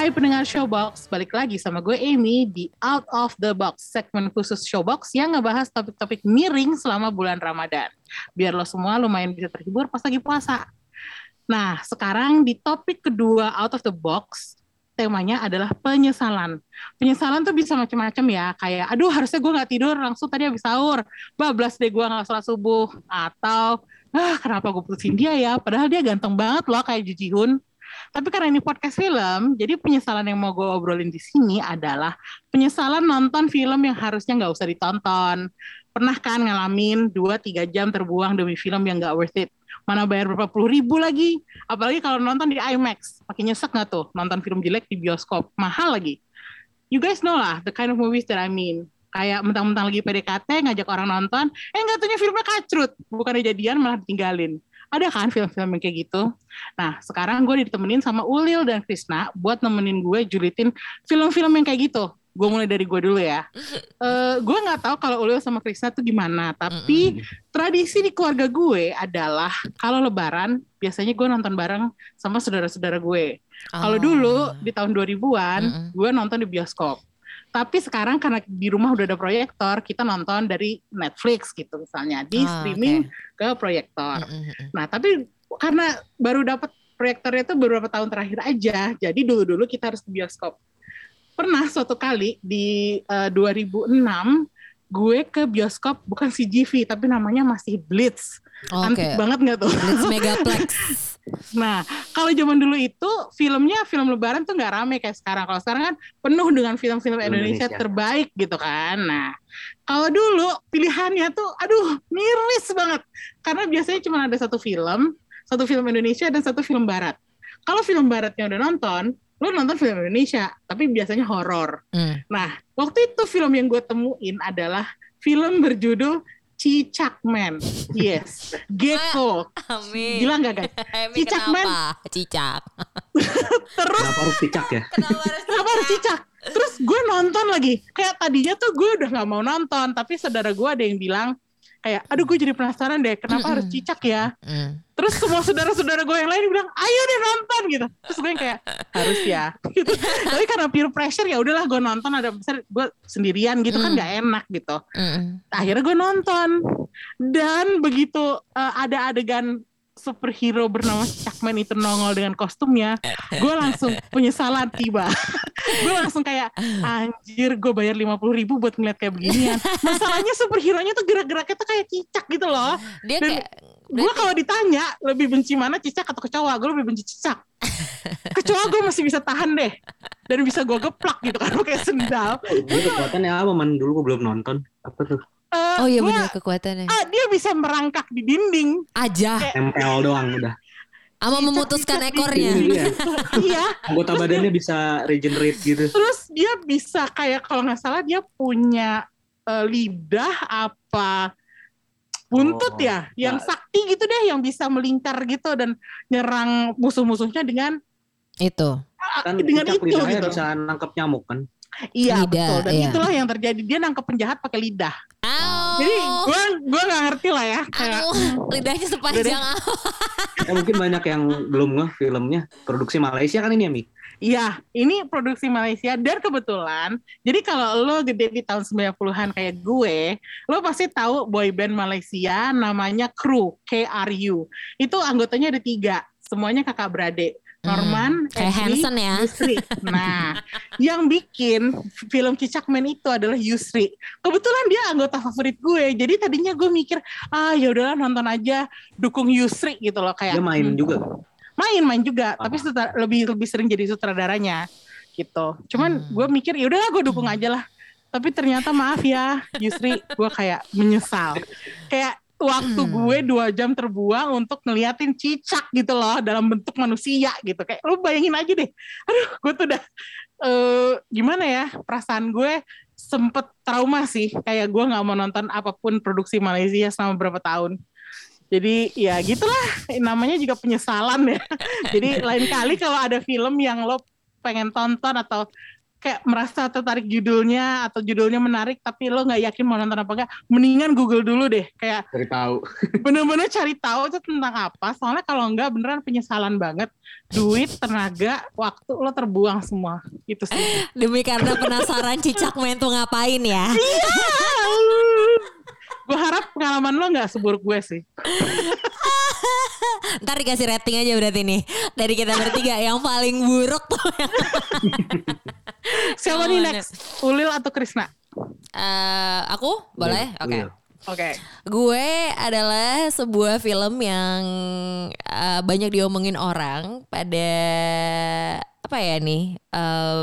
Hai pendengar Showbox, balik lagi sama gue Amy di Out of the Box, segmen khusus Showbox yang ngebahas topik-topik miring selama bulan Ramadan. Biar lo semua lumayan bisa terhibur pas lagi puasa. Nah, sekarang di topik kedua Out of the Box, temanya adalah penyesalan. Penyesalan tuh bisa macam-macam ya, kayak aduh harusnya gue nggak tidur langsung tadi habis sahur, bablas deh gue nggak sholat subuh, atau ah kenapa gue putusin dia ya, padahal dia ganteng banget loh kayak Ji Ji Hoon. Tapi karena ini podcast film, jadi penyesalan yang mau gue obrolin di sini adalah penyesalan nonton film yang harusnya nggak usah ditonton. Pernah kan ngalamin 2-3 jam terbuang demi film yang nggak worth it? Mana bayar berapa puluh ribu lagi? Apalagi kalau nonton di IMAX. Makin nyesek nggak tuh nonton film jelek di bioskop? Mahal lagi. You guys know lah the kind of movies that I mean. Kayak mentang-mentang lagi PDKT ngajak orang nonton, eh nggak taunya filmnya kacrut. Bukan kejadian malah ditinggalin ada kan film-film yang kayak gitu. Nah, sekarang gue ditemenin sama Ulil dan Krisna buat nemenin gue julitin film-film yang kayak gitu. Gue mulai dari gue dulu ya. Uh, gue nggak tahu kalau Ulil sama Krisna tuh gimana, tapi tradisi di keluarga gue adalah kalau Lebaran biasanya gue nonton bareng sama saudara-saudara gue. Kalau Oh. dulu di tahun 2000-an, gue nonton di bioskop. Tapi sekarang karena di rumah udah ada proyektor, kita nonton dari Netflix gitu misalnya di Ah, streaming ke proyektor. Nah, tapi karena baru dapat proyektornya itu beberapa tahun terakhir aja, jadi dulu-dulu kita harus ke bioskop. Pernah suatu kali di eh, 2006 gue ke bioskop bukan CGV tapi namanya masih Blitz. Oke. Antik banget nggak tuh? Blitz Megaplex. Nah, kalau zaman dulu itu filmnya film Lebaran tuh nggak rame kayak sekarang. Kalau sekarang kan penuh dengan film-film Indonesia, Indonesia. terbaik gitu kan. Nah, kalau dulu pilihannya tuh, aduh, miris banget. Karena biasanya cuma ada satu film, satu film Indonesia dan satu film Barat. Kalau film Baratnya udah nonton, lu nonton film Indonesia, tapi biasanya horor. Hmm. Nah, waktu itu film yang gue temuin adalah film berjudul Cicakman. Yes, Gecko. Amin. Gila nggak guys? Emi Cicak? Cicak. Terus Kenapa harus picak ya? Kenapa harus kenapa harus cicak? Terus gue nonton lagi. Kayak tadinya tuh gue udah nggak mau nonton, tapi saudara gue ada yang bilang kayak, aduh gue jadi penasaran deh, kenapa harus cicak ya? Hmm. Terus semua saudara-saudara gue yang lain bilang, ayo deh nonton gitu. Terus gue yang kayak harus ya. Gitu. Tapi karena peer pressure ya udahlah gue nonton ada besar gue sendirian gitu kan Hmm. nggak enak gitu. Mm-mm. Akhirnya gue nonton dan begitu eh, ada adegan superhero bernama Chuckman itu nongol dengan kostumnya, gue langsung penyesalan tiba. gue langsung kayak anjir gue bayar lima puluh ribu buat ngeliat kayak beginian. Masalahnya superhero-nya tuh gerak-geraknya tuh kayak cicak gitu loh. Dia Dan kayak Gue kalau ditanya lebih benci mana cicak atau kecoa, gue lebih benci cicak. Kecoa gue masih bisa tahan deh. Dan bisa gue geplak gitu kan pakai sendal. Ini kekuatannya apa man dulu gue belum nonton. Apa tuh? Eh, Oh iya gua- benar kekuatannya. ah, dia bisa merangkak di dinding. Aja. Tempel doang udah. Ama memutuskan cicak, ekornya. Iya. iya. Anggota badannya bisa regenerate gitu. Terus dia bisa kayak kalau nggak salah dia punya eh, lidah apa buntut Oh, ya, yang nah. sakti gitu deh, yang bisa melingkar gitu dan nyerang musuh-musuhnya dengan Kan Itu. Ah, dengan itu gitu. bisa nangkep nyamuk kan. Iya Lidah, betul. Dan iya. itulah yang terjadi. Dia nangkep penjahat pakai lidah. Au. Jadi gua gua nggak ngerti lah ya. Kayak Aduh, lidahnya sepanjang? Ya, mungkin banyak yang belum ngeh filmnya. Produksi Malaysia kan ini ya Mi? Iya, ini produksi Malaysia dan kebetulan, jadi kalau lo gede di tahun 90-an kayak gue, lo pasti tahu boy band Malaysia namanya Crew, K-R-U. Itu anggotanya ada tiga, semuanya kakak beradik. Norman, Hmm, kayak Hanson ya. Yusri. Nah, yang bikin film Cicakman itu adalah Yusri. Kebetulan dia anggota favorit gue. Jadi tadinya gue mikir, ah ya udahlah nonton aja dukung Yusri gitu loh kayak. Dia main hmm, juga. main main juga Ah. tapi sutra- lebih lebih sering jadi sutradaranya gitu cuman Hmm. gue mikir ya udahlah gue dukung aja lah tapi ternyata maaf ya Yusri gue kayak menyesal kayak waktu Hmm. gue dua jam terbuang untuk ngeliatin cicak gitu loh dalam bentuk manusia gitu. Kayak lu bayangin aja deh. Aduh gue tuh udah eh, gimana ya perasaan gue sempet trauma sih. Kayak gue nggak mau nonton apa pun produksi Malaysia selama berapa tahun. Jadi ya gitulah. Namanya juga penyesalan ya. Jadi lain kali kalau ada film yang lo pengen tonton atau kayak merasa tertarik judulnya atau judulnya menarik tapi lo nggak yakin mau nonton apa enggak, mendingan Google dulu deh. Kayak Cari tahu. bener-bener cari tahu itu tentang apa. Soalnya kalau enggak beneran penyesalan banget. Duit, tenaga, waktu lo terbuang semua. Itu sih. Demi karena penasaran cicak main tuh ngapain ya. gue harap pengalaman lo nggak seburuk gue sih. Ntar dikasih rating aja berarti nih. Dari kita bertiga yang paling buruk tuh. Siapa nih next? Ulil atau Krisna? Eh, aku boleh? Oke. Iya. Oke. Gue adalah sebuah film yang eh, banyak diomongin orang pada apa ya nih? eh,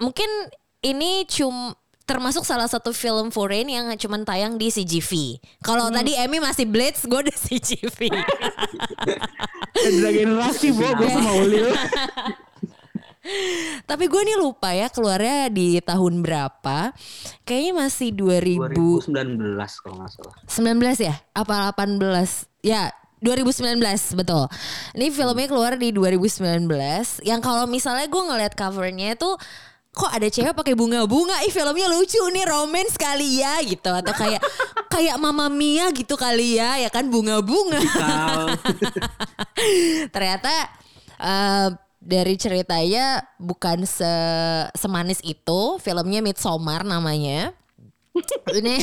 mungkin ini cum termasuk salah satu film foreign yang cuman tayang di CGV. Kalau tadi Emmy masih Blitz, gue di CGV. Beda generasi bu, gue sama Ulil. Tapi gue nih lupa ya keluarnya di tahun berapa. Kayaknya masih 2000 2019 kalau nggak salah. 19 ya? Apa 18? Ya, 2019 betul. Ini filmnya keluar di 2019. Yang kalau misalnya gue ngeliat covernya tuh kok ada cewek pakai bunga-bunga ih filmnya lucu nih romance kali ya gitu atau kayak kayak Mama Mia gitu kali ya ya kan bunga-bunga ternyata eh, dari ceritanya bukan se semanis itu filmnya Midsommar namanya. Ini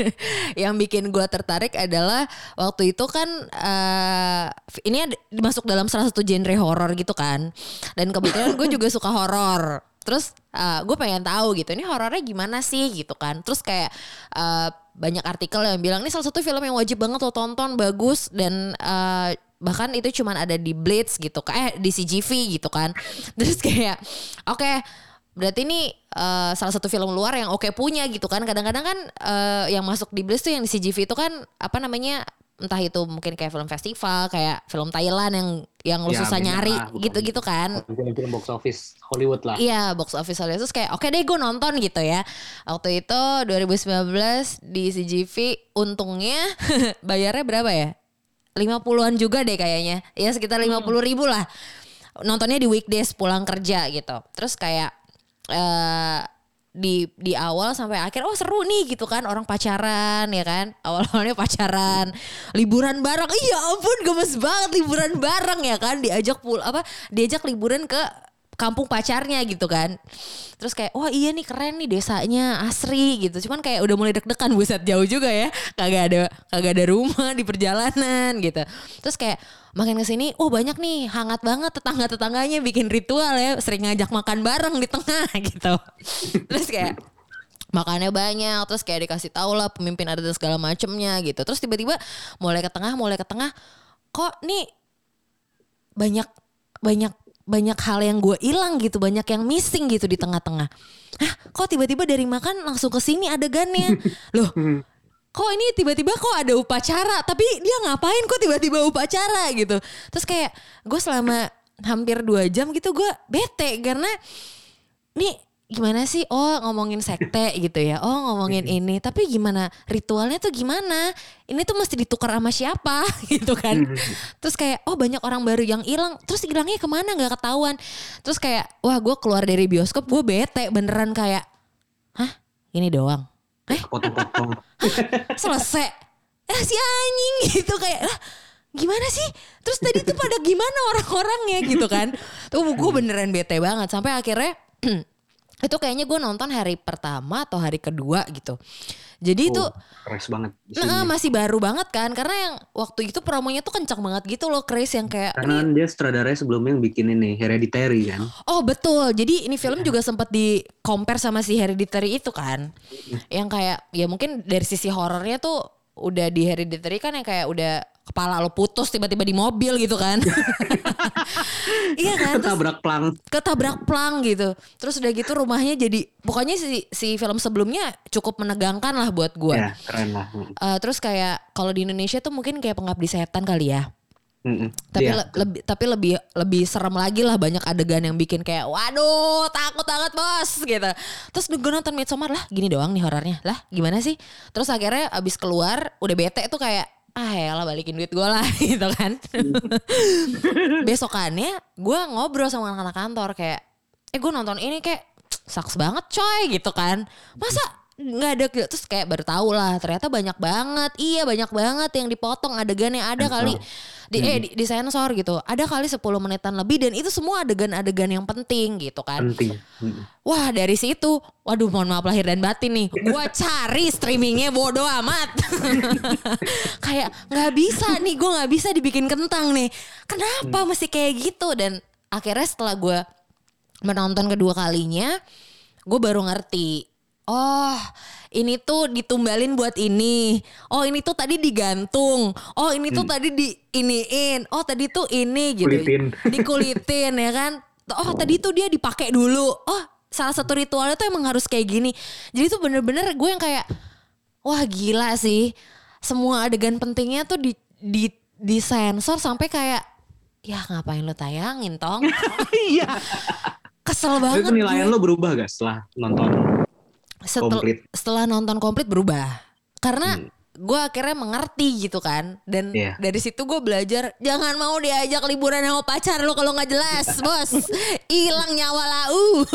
yang bikin gue tertarik adalah waktu itu kan eh, ini ada- masuk dalam salah satu genre horor gitu kan. Dan kebetulan gue juga suka horor terus gue pengen tahu gitu ini horornya gimana sih gitu kan. Terus kayak eh, banyak artikel yang bilang ini salah satu film yang wajib banget lo tonton bagus dan eh, bahkan itu cuman ada di Blitz gitu kan eh di CGV gitu kan. Terus kayak oke berarti ini eh, salah satu film luar yang oke punya gitu kan. Kadang-kadang kan eh, yang masuk di Blitz tuh yang di CGV itu kan apa namanya entah itu mungkin kayak film festival kayak film Thailand yang yang lo Ya, susah nyari gitu-gitu kan. Film-film box office Hollywood lah. Iya box office Hollywood. Terus kayak oke deh gue nonton gitu ya. Waktu itu 2019 di CGV untungnya bayarnya berapa ya 50-an juga deh kayaknya. Ya sekitar 50 ribu lah. Nontonnya di weekdays pulang kerja gitu. Terus kayak eh di di awal sampai akhir oh seru nih gitu kan orang pacaran ya kan? Awal-awalnya pacaran. Liburan bareng. Iya ampun gemes banget liburan bareng ya kan? Diajak pul apa? Diajak liburan ke kampung pacarnya gitu kan. Terus kayak wah iya nih keren nih desanya asri gitu. Cuman kayak udah mulai deg-degan buset jauh juga ya. Kagak ada kagak ada rumah di perjalanan gitu. Terus kayak makin ke sini oh banyak nih hangat banget tetangga tetangganya bikin ritual ya sering ngajak makan bareng di tengah gitu. Terus kayak makannya banyak terus kayak dikasih tahu lah pemimpin ada segala macemnya gitu. Terus tiba-tiba mulai ke tengah mulai ke tengah kok nih banyak banyak banyak hal yang gue hilang gitu banyak yang missing gitu di tengah-tengah. Hah kok tiba-tiba dari makan langsung ke sini adegannya loh kok ini tiba-tiba kok ada upacara? Tapi dia ngapain kok tiba-tiba upacara gitu? Terus kayak gue selama hampir dua jam gitu gue bete karena nih gimana sih? Oh ngomongin sekte gitu ya. Oh ngomongin ini. Tapi gimana? Ritualnya tuh gimana? Ini tuh mesti ditukar sama siapa? Gitu kan? Terus kayak oh banyak orang baru yang hilang. Terus hilangnya ke mana? Nggak ketahuan. Terus kayak wah gue keluar dari bioskop gue bete beneran kayak hah? Ini doang? Eh Potong-potong. selesai? Eh si anjing gitu kayak lah gimana sih? Terus tadi tuh pada gimana orang-orangnya gitu kan? Tuh gue beneran bete banget. Sampai akhirnya itu kayaknya gue nonton hari pertama atau hari kedua gitu. Jadi itu Oh, Keras banget. nah, masih baru banget kan karena yang waktu itu promonya tuh kencang banget gitu loh Chris yang kayak Karena kan dia sutradaranya sebelumnya yang bikin ini Hereditary kan. Oh betul, jadi ini film juga sempat di compare sama si Hereditary itu kan, yang kayak ya mungkin dari sisi horornya tuh udah di Hereditary kan yang kayak udah kepala lo putus tiba-tiba di mobil gitu kan, iya kan, terus Ketabrak plang. ketabrak plang gitu, terus udah gitu rumahnya jadi pokoknya si si film sebelumnya cukup menegangkan lah buat gue. Ya keren lah. Eh, terus kayak kalau di Indonesia tuh mungkin kayak pengabdi setan kali ya Mm-mm. tapi Iya. le- lebih tapi lebih lebih serem lagi lah banyak adegan yang bikin kayak waduh takut banget bos gitu terus gue nonton Midsommar lah gini doang nih horornya lah gimana sih terus akhirnya abis keluar udah bete tuh kayak ah ya lah balikin duit gue lah gitu kan. Besokannya gue ngobrol sama anak-anak kantor kayak, eh gue nonton ini kayak saks banget coy gitu kan. Masa nggak ada terus kayak baru tahu lah ternyata banyak banget iya banyak banget yang dipotong adegannya ada kali di eh di, di sensor gitu ada kali 10 menitan lebih dan itu semua adegan-adegan yang penting gitu kan Penting. Mm. Wah dari situ, waduh mohon maaf lahir dan batin nih, gua cari streamingnya bodo amat. kayak nggak bisa nih, gue nggak bisa dibikin kentang nih. Kenapa mesti kayak gitu? Dan akhirnya setelah gue menonton kedua kalinya, gue baru ngerti. Oh, ini tuh ditumbalin buat ini. Oh, ini tuh tadi digantung. Oh, ini tuh tadi di iniin. Oh, tadi tuh ini gitu. Kulitin. Dikulitin ya kan. Oh, tadi tuh dia dipakai dulu. Oh, salah satu ritualnya tuh emang harus kayak gini. Jadi tuh bener-bener gue yang kayak wah gila sih. Semua adegan pentingnya tuh di di disensor sampai kayak ya ngapain lo tayangin tong Iya. kesel banget penilaian gue. lo berubah gak setelah nonton Setel- komplit? setelah nonton komplit berubah karena Hmm. gue akhirnya mengerti gitu kan dan Iya. dari situ gue belajar jangan mau diajak liburan sama pacar lo kalau nggak jelas bos hilang nyawa lau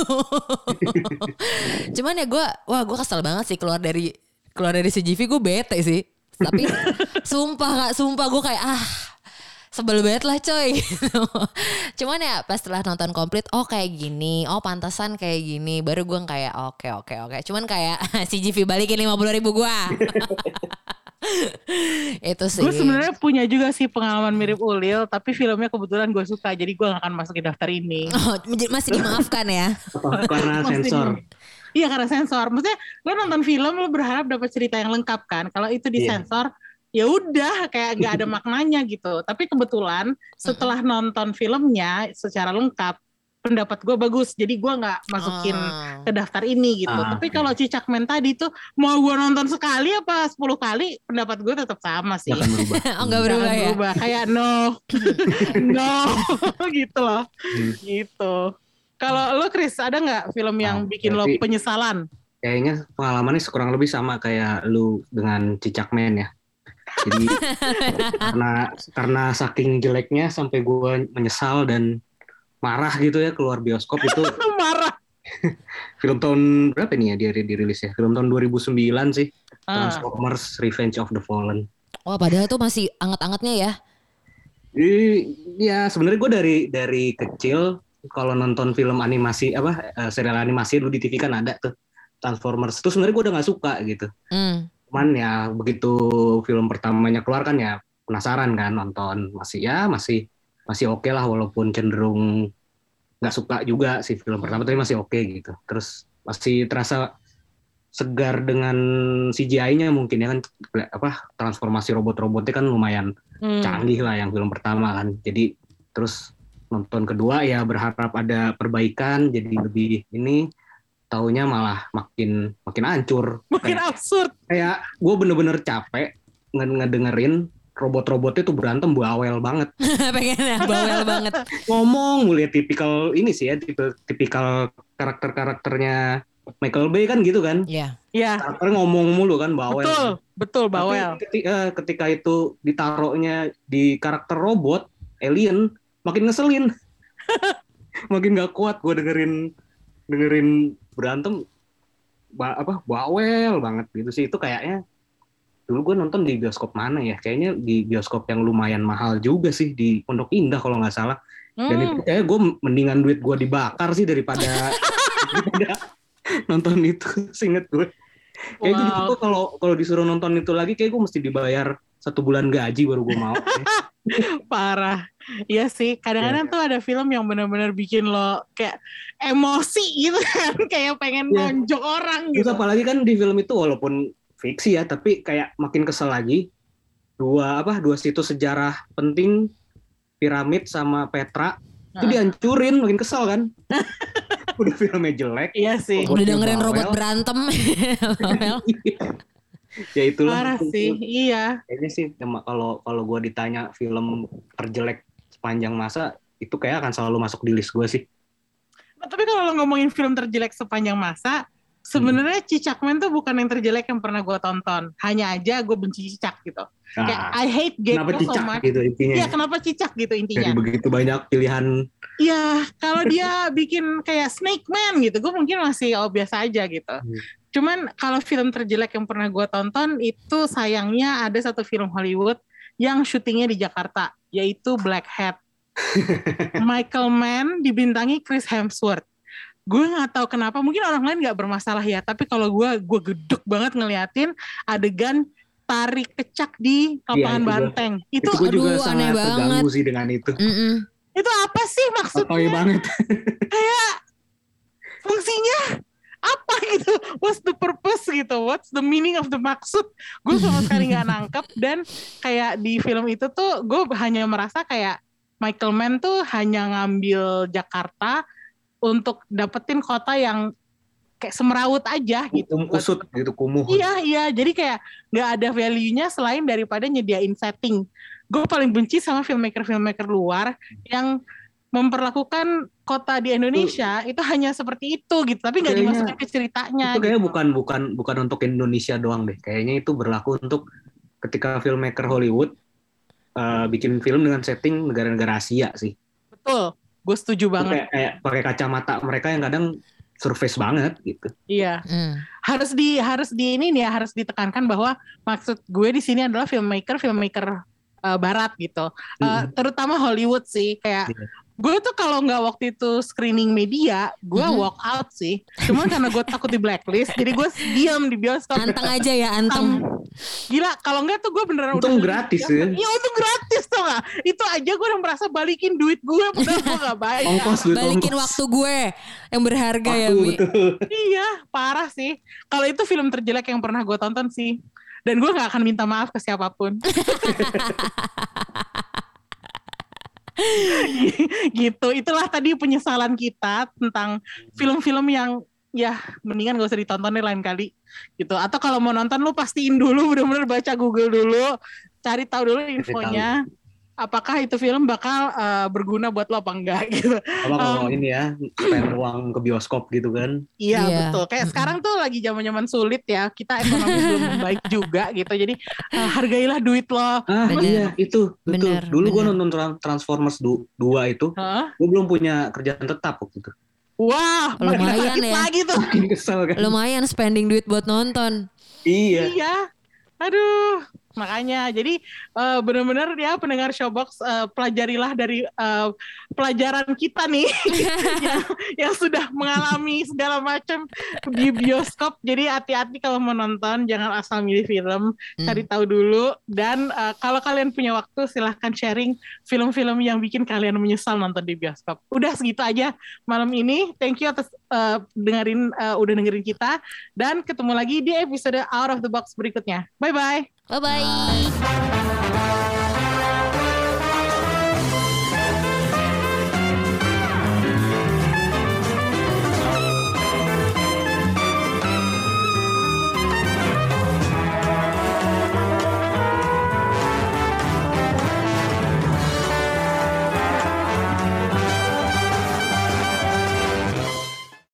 cuman ya gue wah gue kesel banget sih keluar dari keluar dari CGV gue bete sih tapi sumpah kak sumpah gue kayak ah sebel banget lah coy gitu. Cuman ya pas setelah nonton komplit oh kayak gini, oh pantasan kayak gini, baru gue kayak oke oke oke. Cuman kayak CGV balikin lima puluh ribu gue. Itu sih. Gue sebenarnya punya juga sih pengalaman mirip Ulil, tapi filmnya kebetulan gue suka, jadi gue gak akan masukin daftar ini. Oh, masih dimaafkan ya. Karena sensor? Iya karena sensor. Maksudnya lo nonton film lo berharap dapat cerita yang lengkap kan. Kalau itu di Iya. Ya udah kayak nggak ada maknanya gitu. Tapi kebetulan setelah nonton filmnya secara lengkap pendapat gue bagus. Jadi gue nggak masukin Oh. ke daftar ini gitu. Ah, Tapi kalau Cicakmen tadi tuh mau gue nonton sekali apa 10 kali pendapat gue tetap sama sih. Nggak berubah. Oh nggak berubah ya. berubah. Kayak no, no, gitu loh, Hmm. gitu. Kalau lo Chris ada nggak film yang Ah, bikin lo penyesalan? Kayaknya pengalamannya kurang lebih sama kayak lu dengan Cicak Man ya. Jadi karena karena saking jeleknya sampai gue menyesal dan marah gitu ya keluar bioskop itu Marah. film tahun berapa nih ya dia dirilis ya? Film tahun 2009 sih. Ah. Transformers Revenge of the Fallen. Wah padahal tuh masih anget-angetnya ya. Jadi ya sebenarnya gue dari dari kecil kalau nonton film animasi apa eh, serial animasi dulu di TV kan ada tuh Transformers itu sebenarnya gue udah nggak suka gitu. Hmm. Cuman ya begitu film pertamanya keluar kan ya penasaran kan nonton masih ya masih masih oke lah walaupun cenderung nggak suka juga sih film pertama tapi masih oke gitu. Terus masih terasa segar dengan CGI-nya mungkin ya kan apa transformasi robot-robotnya kan lumayan Hmm. canggih lah yang film pertama kan. Jadi terus nonton kedua ya berharap ada perbaikan jadi lebih ini taunya malah makin makin hancur. Makin Kayak, absurd. kayak gue bener-bener capek nge- ngedengerin robot-robotnya tuh berantem bawel banget. Pengen bawel banget. Ngomong mulia tipikal ini sih ya tipe, tipikal karakter-karakternya Michael Bay kan gitu kan. Ya. Ya, Karakternya ngomong mulu kan bawel. betul, betul Tapi bawel. ketika, ketika itu ditaruhnya di karakter robot alien makin ngeselin makin gak kuat gue dengerin dengerin berantem ba- apa bawel banget gitu sih itu kayaknya dulu gue nonton di bioskop mana ya kayaknya di bioskop yang lumayan mahal juga sih di Pondok Indah kalau nggak salah dan Hmm. itu kayak gue mendingan duit gue dibakar sih daripada daripada nonton itu seinget gue kayak Wow. juga kalau kalau disuruh nonton itu lagi kayak gue mesti dibayar satu bulan gaji baru gue mau Parah. Iya sih, kadang-kadang Iya. tuh ada film yang benar-benar bikin lo kayak emosi gitu kan, kayak pengen Iya. nonjok orang terus gitu. apalagi kan di film itu walaupun fiksi ya tapi kayak makin kesel lagi dua apa dua situs sejarah penting piramid sama Petra itu dihancurin makin kesel kan udah filmnya jelek Iya sih. Udah dengerin robot berantem. Ya itulah Parah sih, iya. kayaknya sih kalau kalau gue ditanya film terjelek sepanjang masa itu kayak akan selalu masuk di list gue sih Nah, tapi kalau ngomongin film terjelek sepanjang masa, sebenarnya Cicakman tuh bukan yang terjelek yang pernah gue tonton. Hanya aja gue benci Cicak gitu. Kayak Nah, I hate kenapa Gecko so cicak much. gitu intinya? Iya kenapa Cicak gitu intinya. begitu banyak pilihan Iya kalau dia bikin kayak Snake Man gitu, gue mungkin masih oh biasa aja gitu. Hmm. Cuman kalau film terjelek yang pernah gue tonton itu sayangnya ada satu film Hollywood yang syutingnya di Jakarta, yaitu Black Hat. Michael Mann dibintangi Chris Hemsworth. Gue nggak tahu kenapa, mungkin orang lain nggak bermasalah ya, tapi kalau gue, gue gedek banget ngeliatin adegan tarik kecak di lapangan itu gua- banteng. Itu itu gue juga aduh, sangat aneh terganggu banget. sih dengan itu. Mm-mm. itu apa sih maksudnya? banget. fungsinya apa gitu? What's the purpose gitu? What's the meaning of the maksud? Gue sama sekali nggak nangkep dan kayak di film itu tuh gue hanya merasa kayak Michael Mann tuh hanya ngambil Jakarta untuk dapetin kota yang kayak semrawut aja gitu Um, kusut gitu kumuh. Iya iya, jadi kayak nggak ada value-nya selain daripada nyediain setting. Gue paling benci sama filmmaker-filmmaker luar yang memperlakukan kota di Indonesia itu hanya seperti itu gitu, tapi nggak dimasukin ke ceritanya. itu kayaknya gitu. bukan bukan bukan untuk Indonesia doang deh. Kayaknya itu berlaku untuk ketika filmmaker Hollywood eh, bikin film dengan setting negara-negara Asia sih. Betul, gue setuju Itu banget. Kayak, kayak pakai kacamata mereka yang kadang surface banget gitu. Iya, Mm. harus di harus di ini nih ya harus ditekankan bahwa maksud gue di sini adalah filmmaker filmmaker uh, Barat gitu, Uh, Mm. terutama Hollywood sih kayak. Iya. Gue tuh kalau nggak waktu itu screening media, gue Mhm. walk out sih. Cuma karena gue takut di blacklist, jadi gue diam di bioskop. Anteng aja ya, anteng. Gila, kalau enggak tuh gue beneran Untung udah gratis ya. ya. Iya, untung gratis tuh gak? Itu aja gue udah merasa balikin duit gue, padahal gue gak bayar. Ongkos duit Balikin ongkos. waktu gue yang berharga ya, Waktu, Mi. betul. Iya, parah sih. Kalau itu film terjelek yang pernah gue tonton sih. Dan gue gak akan minta maaf ke siapa pun. gitu, itulah tadi penyesalan kita tentang film-film yang ya mendingan gak usah ditonton deh lain kali. Gitu. Atau kalau mau nonton lu pastiin dulu bener-bener baca Google dulu cari tahu dulu infonya apakah itu film bakal eh, berguna buat lo apa enggak gitu Apa kalau Um, ini ya, spend uang ke bioskop gitu kan. Iya Iya. betul. Kayak sekarang tuh lagi zaman-zaman sulit ya. Kita ekonomi belum membaik juga gitu. Jadi eh, hargailah duit lo. Ah Bener. iya itu betul. Bener, Dulu gue nonton Tran- Transformers 2 itu, Hah? gue belum punya kerjaan tetap waktu itu. Wah, Lumayan makin sakit ya. lagi tuh. Kesel kan. Lumayan spending duit buat nonton. Iya. Iya. Aduh, makanya jadi eh, benar-benar ya pendengar Showbox eh, pelajarilah dari eh, pelajaran kita nih yang, yang sudah mengalami segala macam di bioskop. Jadi hati-hati kalau mau nonton, jangan asal milih film, Hmm. cari tahu dulu. Dan eh, kalau kalian punya waktu, silahkan sharing film-film yang bikin kalian menyesal nonton di bioskop. Udah segitu aja malam ini. Thank you atas eh, dengerin eh, udah dengerin kita dan ketemu lagi di episode Out of the Box berikutnya. Bye bye. 拜拜。